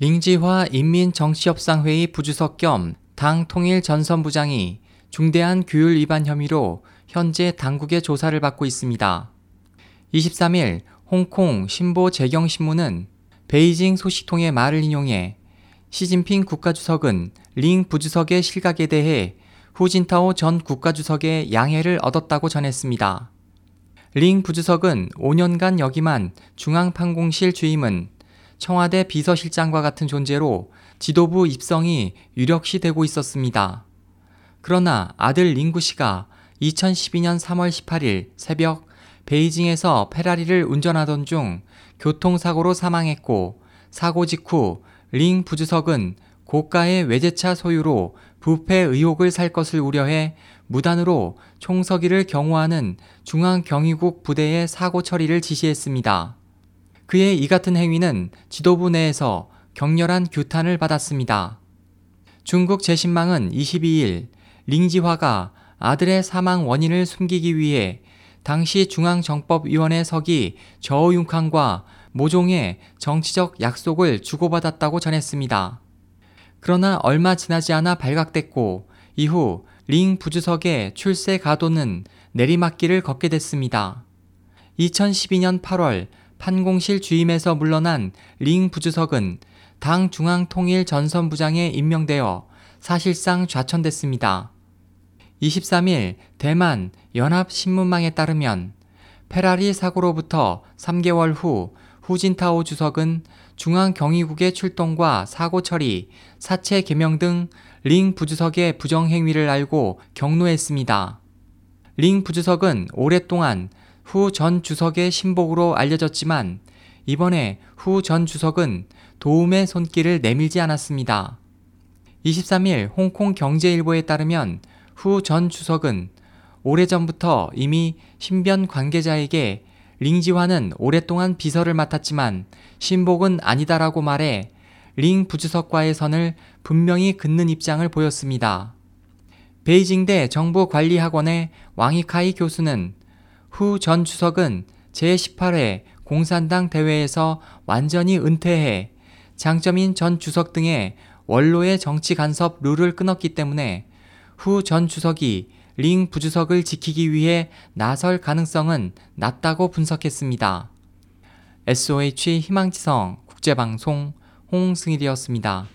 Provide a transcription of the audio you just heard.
링지화 인민정치협상회의 부주석 겸 당 통일 전선 부장이 중대한 규율 위반 혐의로 현재 당국의 조사를 받고 있습니다. 23일 홍콩 신보 재경신문은 베이징 소식통의 말을 인용해 시진핑 국가주석은 링 부주석의 실각에 대해 후진타오 전 국가주석의 양해를 얻었다고 전했습니다. 링 부주석은 5년간 역임한 중앙판공실 주임은 청와대 비서실장과 같은 존재로 지도부 입성이 유력시 되고 있었습니다. 그러나 아들 링구 씨가 2012년 3월 18일 새벽 베이징에서 페라리를 운전하던 중 교통사고로 사망했고 사고 직후 링 부주석은 고가의 외제차 소유로 부패 의혹을 살 것을 우려해 무단으로 총서기를 경호하는 중앙경위국 부대의 사고 처리를 지시했습니다. 그의 이 같은 행위는 지도부 내에서 격렬한 규탄을 받았습니다. 중국 재신망은 22일 링지화가 아들의 사망 원인을 숨기기 위해 당시 중앙정법위원회 서기 저우융캉과 모종의 정치적 약속을 주고받았다고 전했습니다. 그러나 얼마 지나지 않아 발각됐고 이후 링 부주석의 출세 가도는 내리막길을 걷게 됐습니다. 2012년 8월 판공실 주임에서 물러난 링 부주석은 당 중앙통일 전선부장에 임명되어 사실상 좌천됐습니다. 23일 대만 연합신문망에 따르면 페라리 사고로부터 3개월 후 후진타오 주석은 중앙경위국의 출동과 사고 처리, 사체 개명 등 링 부주석의 부정행위를 알고 경로했습니다. 링 부주석은 오랫동안 후 전 주석의 신복으로 알려졌지만 이번에 후 전 주석은 도움의 손길을 내밀지 않았습니다. 23일 홍콩 경제일보에 따르면 후 전 주석은 오래전부터 이미 신변 관계자에게 링지화는 오랫동안 비서를 맡았지만 신복은 아니다라고 말해 링 부주석과의 선을 분명히 긋는 입장을 보였습니다. 베이징대 정부관리학원의 왕이카이 교수는 후 전 주석은 제18회 공산당 대회에서 완전히 은퇴해 장점인 전 주석 등의 원로의 정치 간섭 룰을 끊었기 때문에 후 전 주석이 링 부주석을 지키기 위해 나설 가능성은 낮다고 분석했습니다. SOH 희망지성 국제방송 홍승일이었습니다.